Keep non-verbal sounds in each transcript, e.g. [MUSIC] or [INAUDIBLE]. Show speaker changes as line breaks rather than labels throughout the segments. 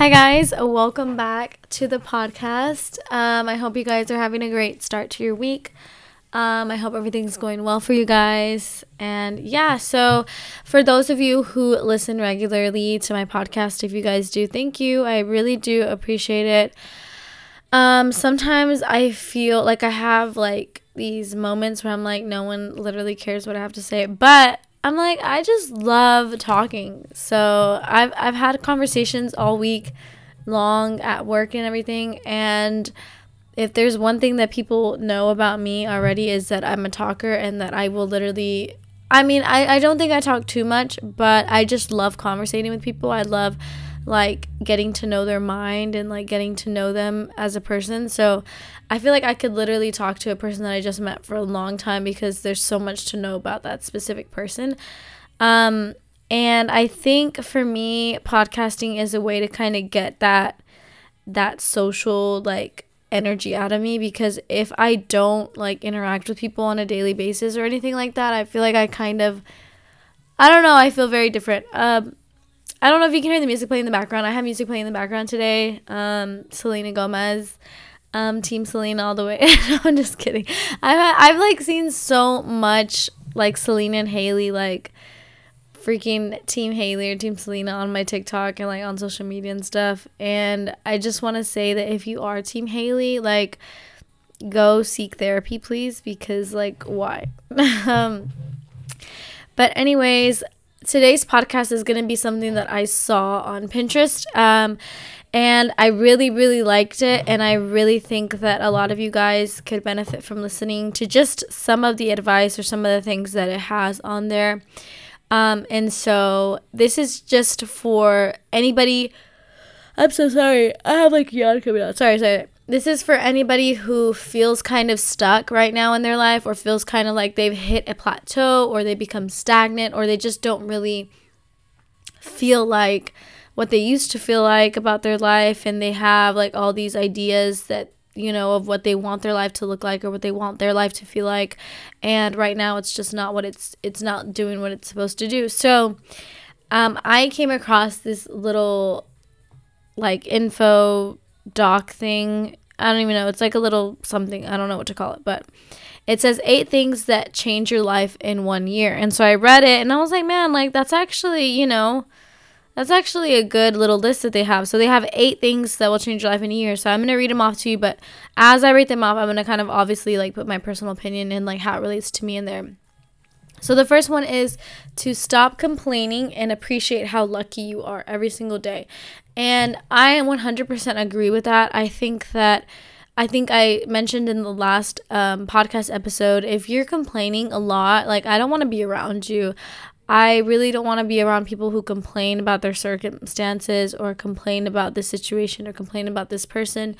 Hi, guys. Welcome back to the podcast. Um, I hope you guys are having a great start to your week. Um, I hope everything's going well for you guys. And yeah, so for those of you who listen regularly to my podcast, if you guys do, thank you. I really do appreciate it. Um, sometimes I feel like I have like these moments where I'm like, no one literally cares what I have to say, but I'm like, I just love talking. So I've I've had conversations all week long at work and everything, and if there's one thing that people know about me already is that I'm a talker and that I will literally I mean, I, I don't think I talk too much, but I just love conversating with people. I love like getting to know their mind and like getting to know them as a person. So I feel like I could literally talk to a person that I just met for a long time because there's so much to know about that specific person. Um, and I think for me, podcasting is a way to kind of get that that social like energy out of me because if I don't like interact with people on a daily basis or anything like that, I feel like I kind of I don't know, I feel very different. Um I don't know if you can hear the music playing in the background. I have music playing in the background today. Um Selena Gomez um team Selena all the way. [LAUGHS] I'm just kidding. I've I've like seen so much like Selena and Hailey like freaking Team Hailey or Team Selena on my TikTok and like on social media and stuff. And I just want to say that if you are Team Hailey, like go seek therapy, please, because like why? [LAUGHS] um, but anyways, today's podcast is gonna be something that I saw on Pinterest. Um, and I really, really liked it. And I really think that a lot of you guys could benefit from listening to just some of the advice or some of the things that it has on there. Um, and so this is just for anybody. I'm so sorry. I have like yawn coming out. Sorry, sorry. This is for anybody who feels kind of stuck right now in their life or feels kind of like they've hit a plateau or they become stagnant or they just don't really feel like what they used to feel like about their life and they have like all these ideas that you know, of what they want their life to look like or what they want their life to feel like. And right now it's just not what it's it's not doing what it's supposed to do. So um, I came across this little like info doc thing. I don't even know. It's like a little something. I don't know what to call it, but it says eight things that change your life in one year. And so I read it and I was like, man, like that's actually, you know, that's actually a good little list that they have. So they have eight things that will change your life in a year. So I'm gonna read them off to you, but as I read them off, I'm gonna kind of obviously like put my personal opinion and like how it relates to me in there. So the first one is to stop complaining and appreciate how lucky you are every single day. And I 100% agree with that. I think that I think I mentioned in the last um, podcast episode if you're complaining a lot, like I don't want to be around you. I really don't want to be around people who complain about their circumstances or complain about this situation or complain about this person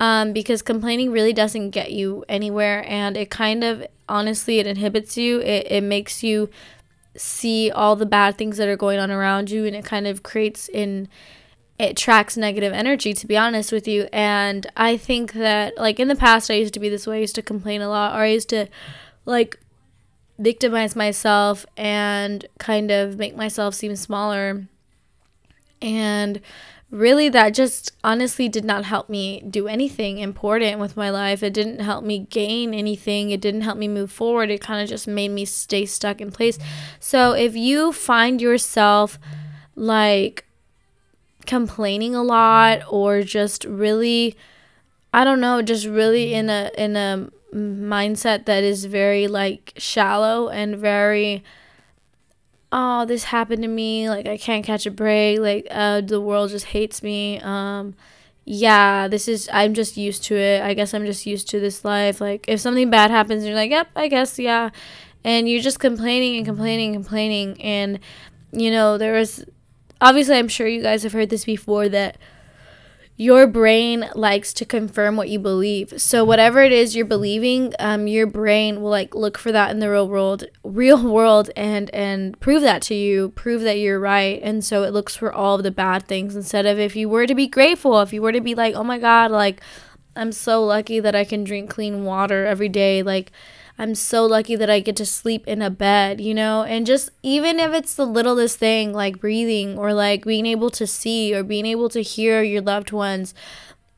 um, because complaining really doesn't get you anywhere and it kind of honestly it inhibits you. It, it makes you see all the bad things that are going on around you and it kind of creates in it tracks negative energy to be honest with you. And i think that like in the past i used to be this way. I used to complain a lot or i used to like victimize myself and kind of make myself seem smaller. And really, that just honestly did not help me do anything important with my life. It didn't help me gain anything, it didn't help me move forward. It kind of just made me stay stuck in place. So, if you find yourself like complaining a lot or just really I don't know, just really in a in a mindset that is very like shallow and very oh this happened to me like i can't catch a break like uh the world just hates me um yeah this is i'm just used to it. I guess i'm just used to this life. Like if something bad happens you're like yep i guess yeah. And you're just complaining and complaining and complaining. And you know there was obviously i'm sure you guys have heard this before that your brain likes to confirm what you believe. So whatever it is you're believing, um, your brain will like look for that in the real world, real world, and and prove that to you, prove that you're right. And so it looks for all of the bad things instead of if you were to be grateful, if you were to be like, oh my god, like I'm so lucky that I can drink clean water every day, like. I'm so lucky that I get to sleep in a bed, you know? And just even if it's the littlest thing like breathing or like being able to see or being able to hear your loved ones,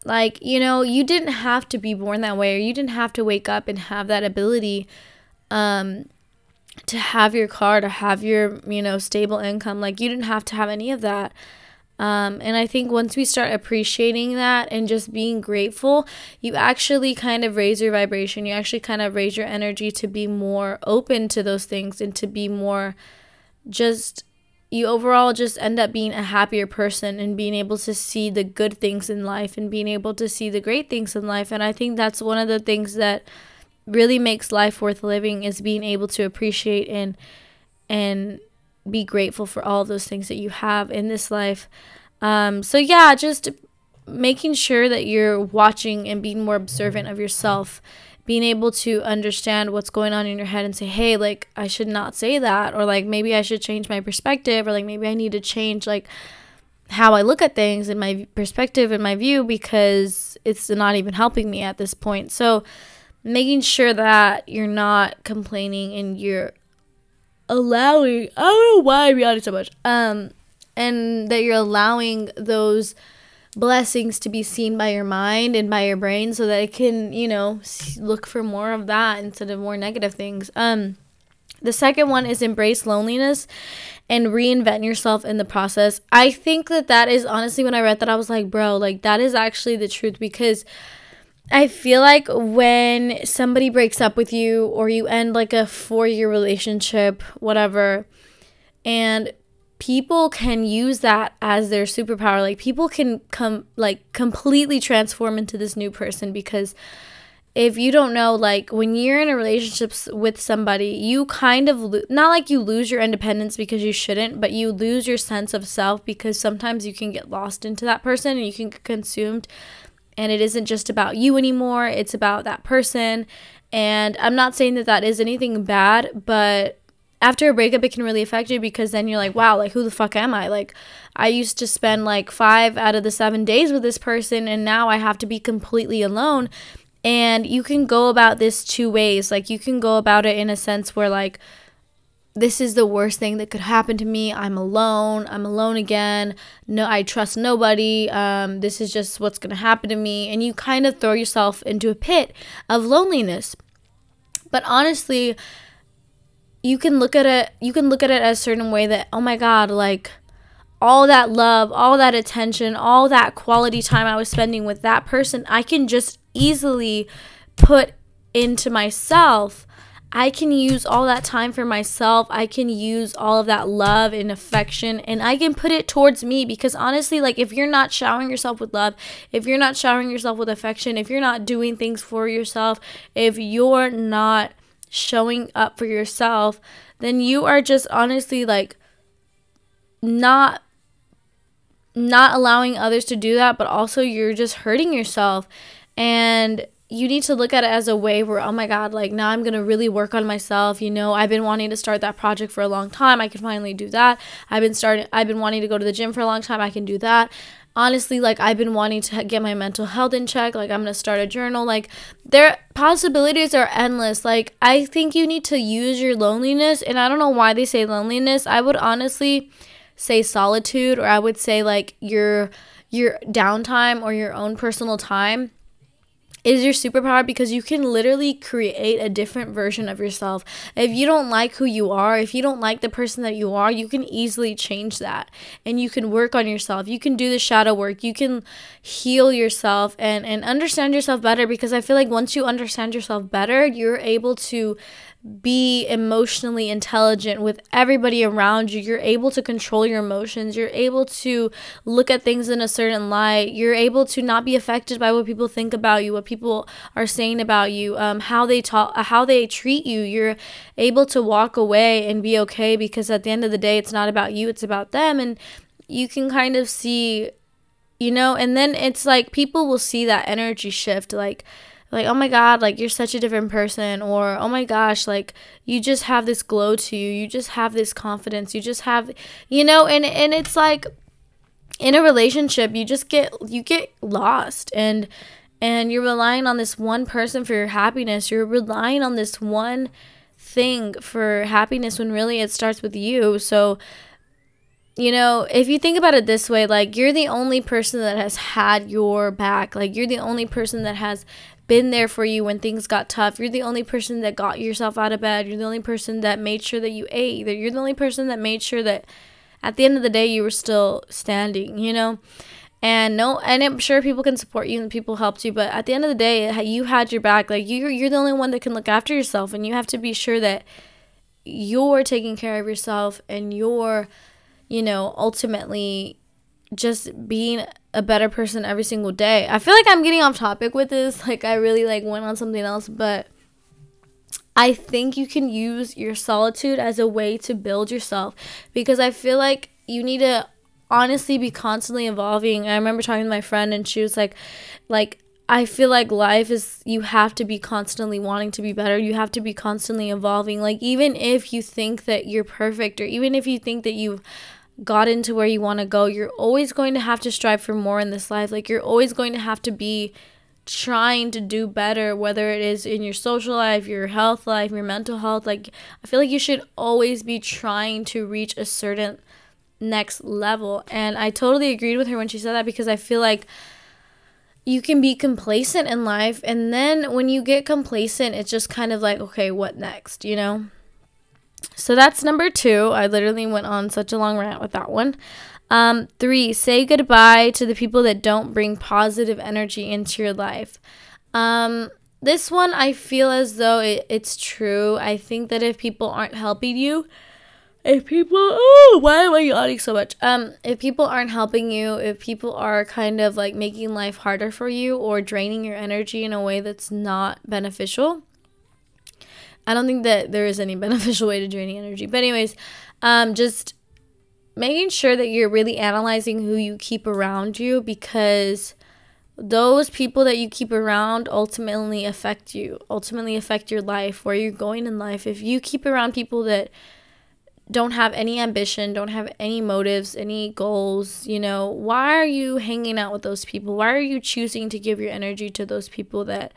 like, you know, you didn't have to be born that way or you didn't have to wake up and have that ability um to have your car, to have your, you know, stable income. Like you didn't have to have any of that. Um, and I think once we start appreciating that and just being grateful, you actually kind of raise your vibration. You actually kind of raise your energy to be more open to those things and to be more just, you overall just end up being a happier person and being able to see the good things in life and being able to see the great things in life. And I think that's one of the things that really makes life worth living is being able to appreciate and, and, be grateful for all those things that you have in this life. Um, so, yeah, just making sure that you're watching and being more observant of yourself, being able to understand what's going on in your head and say, hey, like, I should not say that, or like, maybe I should change my perspective, or like, maybe I need to change, like, how I look at things and my perspective and my view because it's not even helping me at this point. So, making sure that you're not complaining and you're allowing I don't know why I it so much. Um and that you're allowing those blessings to be seen by your mind and by your brain so that it can, you know, look for more of that instead of more negative things. Um the second one is embrace loneliness and reinvent yourself in the process. I think that that is honestly when I read that I was like, bro, like that is actually the truth because I feel like when somebody breaks up with you or you end like a four year relationship, whatever, and people can use that as their superpower. Like people can come like completely transform into this new person because if you don't know like when you're in a relationship with somebody you kind of lo- not like you lose your independence because you shouldn't but you lose your sense of self because sometimes you can get lost into that person and you can get consumed and it isn't just about you anymore, it's about that person. And I'm not saying that that is anything bad, but after a breakup, it can really affect you because then you're like, wow, like, who the fuck am I? Like, I used to spend like five out of the seven days with this person, and now I have to be completely alone. And you can go about this two ways. Like, you can go about it in a sense where, like, this is the worst thing that could happen to me. I'm alone. I'm alone again. No, I trust nobody. Um, this is just what's going to happen to me. And you kind of throw yourself into a pit of loneliness. But honestly, you can look at it, you can look at it a certain way that, oh my God, like all that love, all that attention, all that quality time I was spending with that person, I can just easily put into myself I can use all that time for myself. I can use all of that love and affection and I can put it towards me because honestly, like if you're not showering yourself with love, if you're not showering yourself with affection, if you're not doing things for yourself, if you're not showing up for yourself, then you are just honestly like not not allowing others to do that, but also you're just hurting yourself. And you need to look at it as a way where oh my god like now i'm gonna really work on myself you know? I've been wanting to start that project for a long time. I can finally do that. I've been starting i've been wanting to go to the gym for a long time. I can do that. Honestly like i've been wanting to get my mental health in check. Like i'm gonna start a journal. Like their possibilities are endless. Like i think you need to use your loneliness and i don't know why they say loneliness. I would honestly say solitude or i would say like your your downtime or your own personal time is your superpower because you can literally create a different version of yourself. If you don't like who you are, if you don't like the person that you are, you can easily change that and you can work on yourself. You can do the shadow work. You can heal yourself and and understand yourself better because I feel like once you understand yourself better, you're able to be emotionally intelligent with everybody around you. You're able to control your emotions. You're able to look at things in a certain light. You're able to not be affected by what people think about you, what people are saying about you, um, how they talk, how they treat you. You're able to walk away and be okay because at the end of the day, it's not about you, it's about them. And you can kind of see, you know, and then it's like people will see that energy shift. Like, like oh my god like you're such a different person or oh my gosh like you just have this glow to you you just have this confidence you just have you know and and it's like in a relationship you just get you get lost and and you're relying on this one person for your happiness. You're relying on this one thing for happiness when really it starts with you. So, you know, if you think about it this way, like you're the only person that has had your back. Like you're the only person that has been there for you when things got tough. You're the only person that got yourself out of bed. You're the only person that made sure that you ate. You're the only person that made sure that at the end of the day you were still standing, you know? And no, and I'm sure people can support you and people helped you, but at the end of the day, you had your back. Like you, you're the only one that can look after yourself, and you have to be sure that you're taking care of yourself and you're, you know, ultimately just being a better person every single day. I feel like I'm getting off topic with this. [LAUGHS] Like I really like went on something else, but I think you can use your solitude as a way to build yourself because I feel like you need to honestly be constantly evolving. I remember talking to my friend and she was like like I feel like life is you have to be constantly wanting to be better. You have to be constantly evolving. Like even if you think that you're perfect or even if you think that you've gotten to where you want to go, you're always going to have to strive for more in this life. Like you're always going to have to be trying to do better whether it is in your social life, your health life, your mental health. Like I feel like you should always be trying to reach a certain next level. And I totally agreed with her when she said that because I feel like you can be complacent in life and then when you get complacent it's just kind of like okay what next you know so that's number two. I literally went on such a long rant with that one. Um, three say goodbye to the people that don't bring positive energy into your life. Um, this one i feel as though it, it's true. I think that if people aren't helping you if people oh why am i yawning so much? Um if people aren't helping you if people are kind of like making life harder for you or draining your energy in a way that's not beneficial i don't think that there is any [LAUGHS] beneficial way to draining energy but anyways um just making sure that you're really analyzing who you keep around you because those people that you keep around ultimately affect you ultimately affect your life where you're going in life if you keep around people that don't have any ambition, don't have any motives, any goals, you know, why are you hanging out with those people? Why are you choosing to give your energy to those people that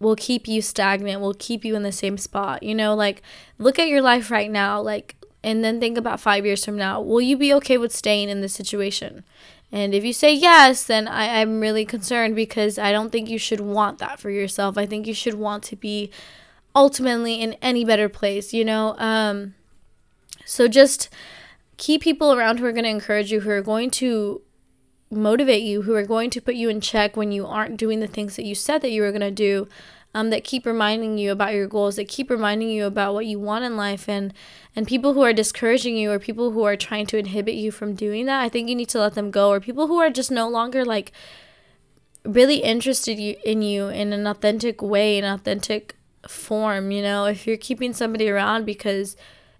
will keep you stagnant, will keep you in the same spot? You know, like look at your life right now, like and then think about 5 years from now. Will you be okay with staying in this situation? And if you say yes, then I, I'm really concerned because I don't think you should want that for yourself. I think you should want to be ultimately in any better place, you know? Um, so just keep people around who are going to encourage you, who are going to motivate you, who are going to put you in check when you aren't doing the things that you said that you were going to do. Um, that keep reminding you about your goals, that keep reminding you about what you want in life, and and people who are discouraging you or people who are trying to inhibit you from doing that, I think you need to let them go. Or people who are just no longer like really interested in you in an authentic way, an authentic form. You know, if you're keeping somebody around because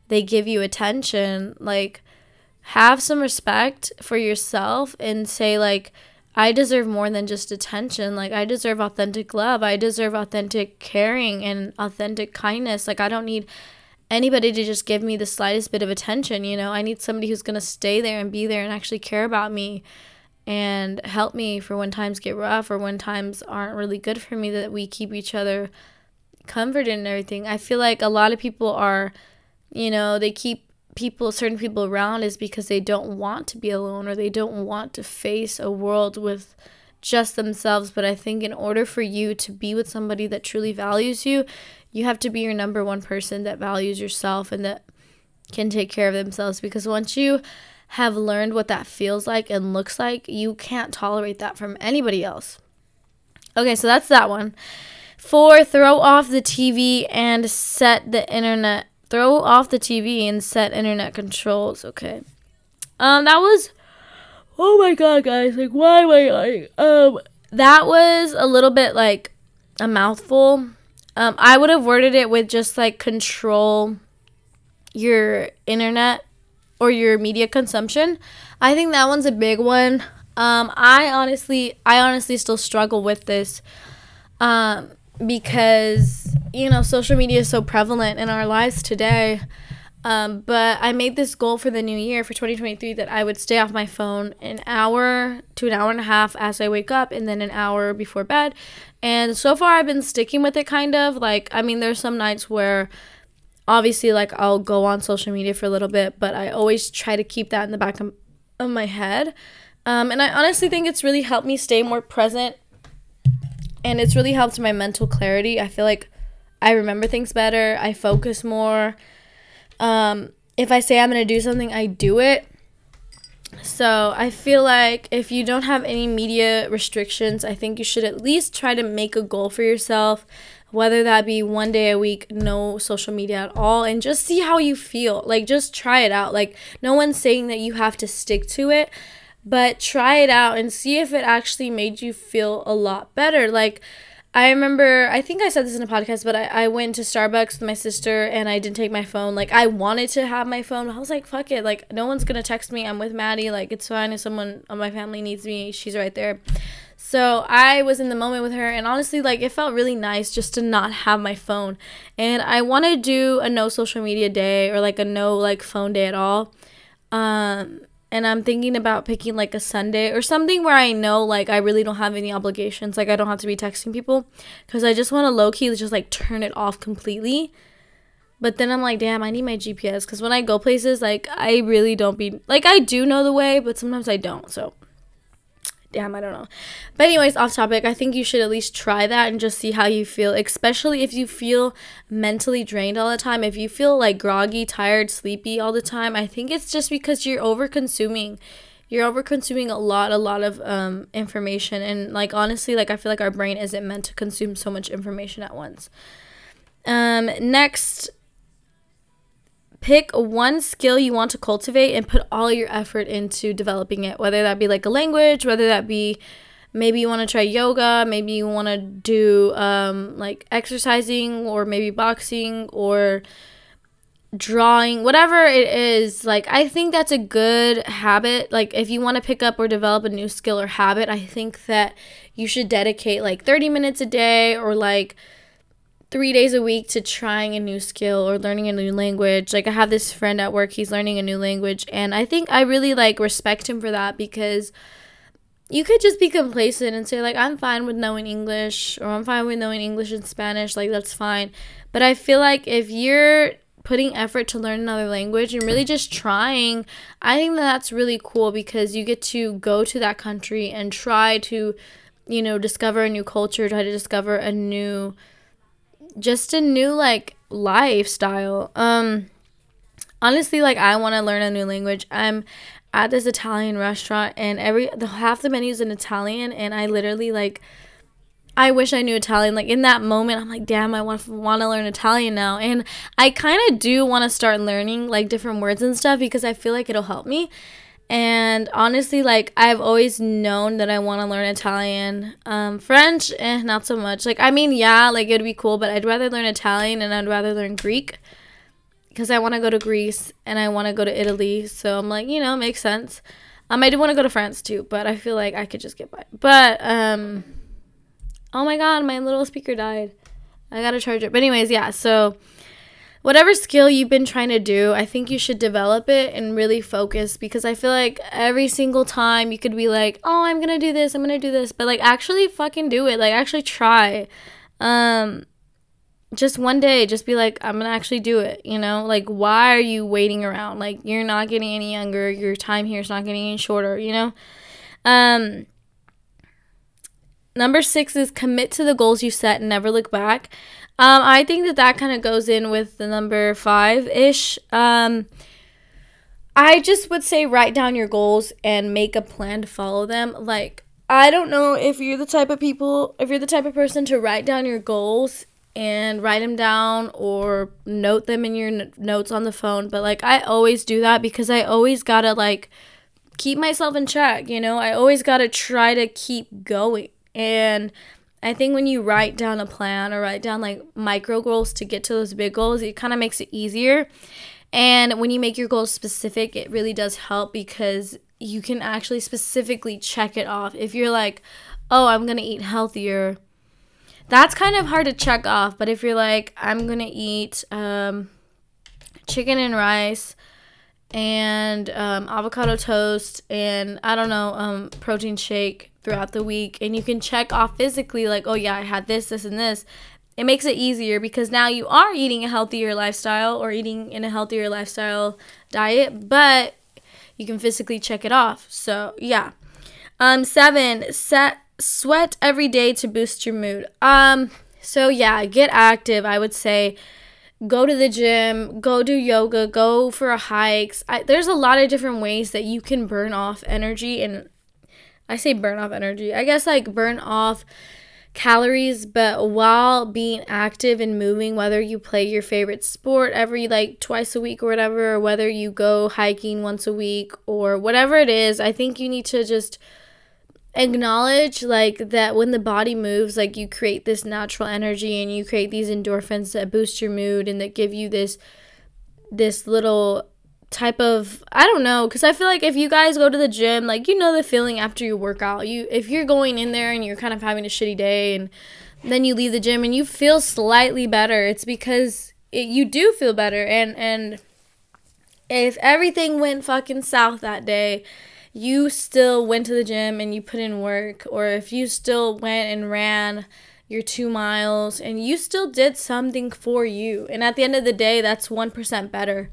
they give you attention like have some respect for yourself and say like I deserve more than just attention. Like I deserve authentic love. I deserve authentic caring and authentic kindness. Like I don't need anybody to just give me the slightest bit of attention, you know. I need somebody who's going to stay there and be there and actually care about me and help me for when times get rough or when times aren't really good for me that we keep each other comforted and everything. I feel like a lot of people are you know, they keep people, certain people around is because they don't want to be alone or they don't want to face a world with just themselves. But I think in order for you to be with somebody that truly values you, you have to be your number one person that values yourself and that can take care of themselves. Because once you have learned what that feels like and looks like, you can't tolerate that from anybody else. Okay, so that's that one. Four, throw off the TV and set the internet Throw off the TV and set internet controls. Okay. Um, that was. Oh my god, guys! Like, why am I like? Um, that was a little bit like a mouthful. Um, I would have worded it with just like control your internet or your media consumption. I think that one's a big one. Um, I honestly, I honestly still struggle with this. Um, because you know social media is so prevalent in our lives today Um, but I made this goal for the new year for 2023 that I would stay off my phone an hour to an hour and a half as I wake up and then an hour before bed. And so far I've been sticking with it kind of. Like, I mean, there's some nights where obviously like I'll go on social media for a little bit, but I always try to keep that in the back of, of my head. Um, and I honestly think it's really helped me stay more present and it's really helped my mental clarity. I feel like I remember things better, I focus more. Um, if I say I'm going to do something, I do it. So I feel like if you don't have any media restrictions, I think you should at least try to make a goal for yourself, whether that be one day a week, no social media at all, and just see how you feel. Like, just try it out. Like, no one's saying that you have to stick to it, but try it out and see if it actually made you feel a lot better. Like, I remember, I think I said this in a podcast, but I, I went to Starbucks with my sister and I didn't take my phone. Like, I wanted to have my phone. I was like, fuck it. Like, no one's going to text me. I'm with Maddie. Like, it's fine. If someone on my family needs me, she's right there. So I was in the moment with her, and honestly, like, it felt really nice just to not have my phone. And I want to do a no social media day or like a no, like, phone day at all. Um, and I'm thinking about picking like a Sunday or something where I know like I really don't have any obligations. Like I don't have to be texting people because I just want to low key just like turn it off completely. But then I'm like, damn, I need my GPS because when I go places, like I really don't be like I do know the way, but sometimes I don't. So damn, I don't know. But anyways, off topic, I think you should at least try that and just see how you feel, especially if you feel mentally drained all the time. If you feel like groggy, tired, sleepy all the time, I think it's just because you're over consuming. You're over consuming a lot, a lot of um, information. And like honestly, like I feel like our brain isn't meant to consume so much information at once. Um, next, pick one skill you want to cultivate and put all your effort into developing it whether that be like a language whether that be maybe you want to try yoga maybe you want to do um, like exercising or maybe boxing or drawing whatever it is like i think that's a good habit. Like if you want to pick up or develop a new skill or habit i think that you should dedicate like 30 minutes a day or like three days a week to trying a new skill or learning a new language. Like I have this friend at work, he's learning a new language, and I think I really like respect him for that because you could just be complacent and say like I'm fine with knowing English or I'm fine with knowing English and Spanish, like that's fine. But I feel like if you're putting effort to learn another language and really just trying, I think that that's really cool because you get to go to that country and try to, you know, discover a new culture, try to discover a new just a new like lifestyle. Um honestly like I want to learn a new language. I'm at this Italian restaurant and every the half the menu's in Italian and I literally like I wish I knew Italian. Like in that moment, I'm like, damn, I want want to learn Italian now, and I kind of do want to start learning like different words and stuff because I feel like it'll help me. And honestly, like I've always known that I want to learn Italian. Um, French, eh, not so much. Like I mean, yeah, like it'd be cool, but I'd rather learn Italian and I'd rather learn Greek because I want to go to Greece and I want to go to Italy. So I'm like, you know, makes sense. Um, I do want to go to France too, but I feel like I could just get by. But um, oh my god, my little speaker died. I gotta charge it. But anyways, yeah. So whatever skill you've been trying to do, I think you should develop it and really focus because I feel like every single time you could be like, "Oh, I'm going to do this. I'm going to do this." But like actually fucking do it. Like actually try. Um just one day just be like i'm gonna actually do it you know like why are you waiting around like you're not getting any younger your time here is not getting any shorter you know um number six is commit to the goals you set and never look back um, I think that that kind of goes in with the number five ish. Um, I just would say write down your goals and make a plan to follow them. Like, I don't know if you're the type of people, if you're the type of person to write down your goals and write them down or note them in your n- notes on the phone, but like, I always do that because I always gotta like keep myself in check, you know? I always gotta try to keep going. And I think when you write down a plan or write down like micro goals to get to those big goals, it kind of makes it easier. And when you make your goals specific, it really does help because you can actually specifically check it off. If you're like, oh, I'm going to eat healthier, that's kind of hard to check off. But if you're like, I'm going to eat um, chicken and rice and um, avocado toast and I don't know, um, protein shake throughout the week. And you can check off physically, like, oh, yeah, I had this, this, and this. It makes it easier because now you are eating a healthier lifestyle or eating in a healthier lifestyle diet, but you can physically check it off. So, yeah. Um, seven, set sweat every day to boost your mood. Um, so yeah, get active. I would say go to the gym, go do yoga, go for hikes. I, there's a lot of different ways that you can burn off energy and I say burn off energy. I guess like burn off calories, but while being active and moving, whether you play your favorite sport every like twice a week or whatever, or whether you go hiking once a week or whatever it is, I think you need to just acknowledge like that when the body moves like you create this natural energy and you create these endorphins that boost your mood and that give you this this little type of I don't know cuz I feel like if you guys go to the gym like you know the feeling after you work out you if you're going in there and you're kind of having a shitty day and then you leave the gym and you feel slightly better it's because it, you do feel better and and if everything went fucking south that day you still went to the gym and you put in work, or if you still went and ran your two miles and you still did something for you. And at the end of the day, that's 1% better.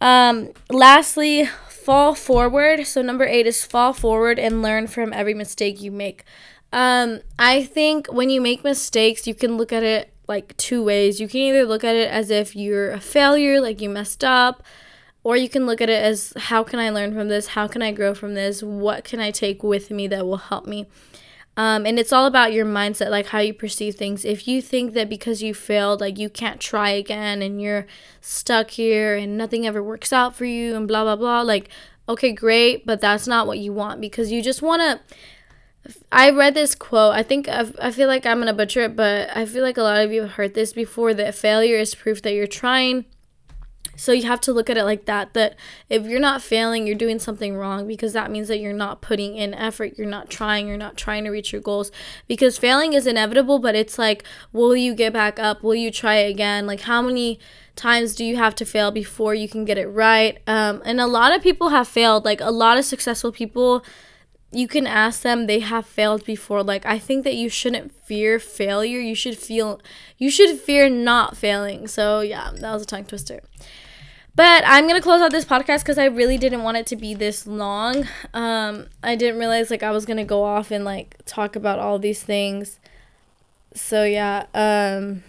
Um, lastly, fall forward. So, number eight is fall forward and learn from every mistake you make. Um, I think when you make mistakes, you can look at it like two ways. You can either look at it as if you're a failure, like you messed up, or you can look at it as how can I learn from this? How can I grow from this? What can I take with me that will help me? Um, and it's all about your mindset, like how you perceive things. If you think that because you failed, like you can't try again and you're stuck here and nothing ever works out for you and blah, blah, blah, like, okay, great, but that's not what you want because you just want to. I read this quote. I think I've, I feel like I'm going to butcher it, but I feel like a lot of you have heard this before that failure is proof that you're trying so you have to look at it like that that if you're not failing, you're doing something wrong because that means that you're not putting in effort, you're not trying, you're not trying to reach your goals because failing is inevitable, but it's like will you get back up? Will you try again? Like how many times do you have to fail before you can get it right? Um, and a lot of people have failed. Like a lot of successful people you can ask them they have failed before like i think that you shouldn't fear failure you should feel you should fear not failing so yeah that was a tongue twister but I'm gonna close out this podcast because I really didn't want it to be this long. Um, I didn't realize like I was gonna go off and like talk about all these things. So yeah. Um,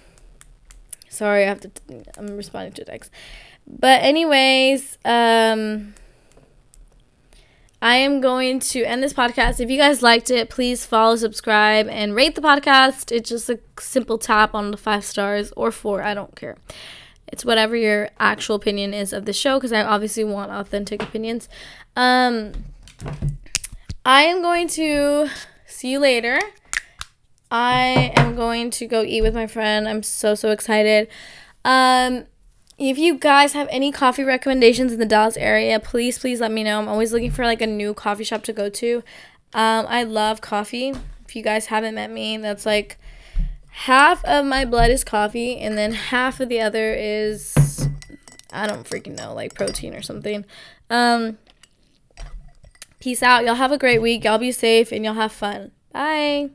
sorry, I have to. I'm responding to text. But anyways, um, I am going to end this podcast. If you guys liked it, please follow, subscribe, and rate the podcast. It's just a simple tap on the five stars or four. I don't care. It's whatever your actual opinion is of the show because I obviously want authentic opinions. Um, I am going to see you later. I am going to go eat with my friend. I'm so so excited. Um, if you guys have any coffee recommendations in the Dallas area, please please let me know. I'm always looking for like a new coffee shop to go to. Um, I love coffee. If you guys haven't met me, that's like half of my blood is coffee and then half of the other is I don't freaking know, like protein or something. Um peace out. Y'all have a great week. Y'all be safe and y'all have fun. Bye.